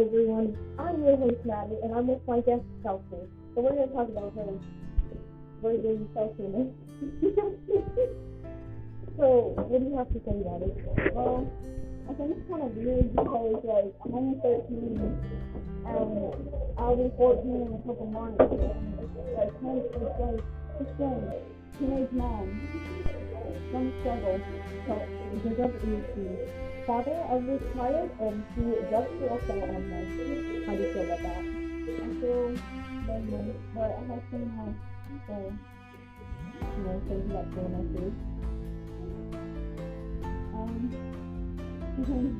everyone. I'm your host, Maddie, and I'm with my guest, Chelsi. So we're going to talk about her birthday Chelsi. so, what do you have to say about it? Well, I think it's kind of weird because, like, I'm 13 and I'll be 14 in a couple months. And, like, it's like, it's like teenage mom. Struggle. So, Jacob is the father of just feels so them. How do you feel about that? I feel lonely, but I have some uh, so, You know, things like doing my food. um,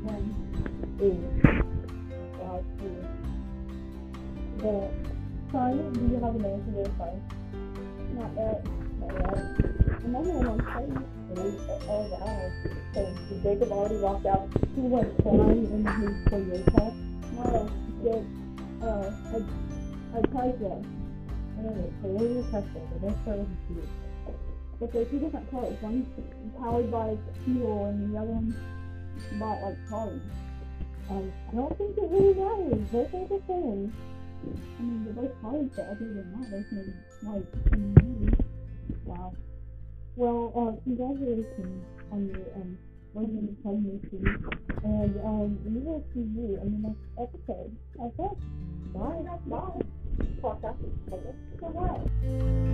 when. Ooh. Wow, cool. The son, do you have for your son? Not that. Another one saying. Oh, oh wow. So Jacob already walked out? He went flying in his Toyota. No, get, uh, I, I tried that. Anyway, so what are your questions? The next part is cute. But they're two different cars. One's powered by fuel and the other one's bought like cars. Um, I don't think it really matters. Are the same. I mean, they're both cars, but other than that, there's no like. Wow. Well, uh, congratulations on your um wedding pregnancy, and um, we will see you in the next episode. Okay. Bye. Bye. Podcast. Okay. Bye.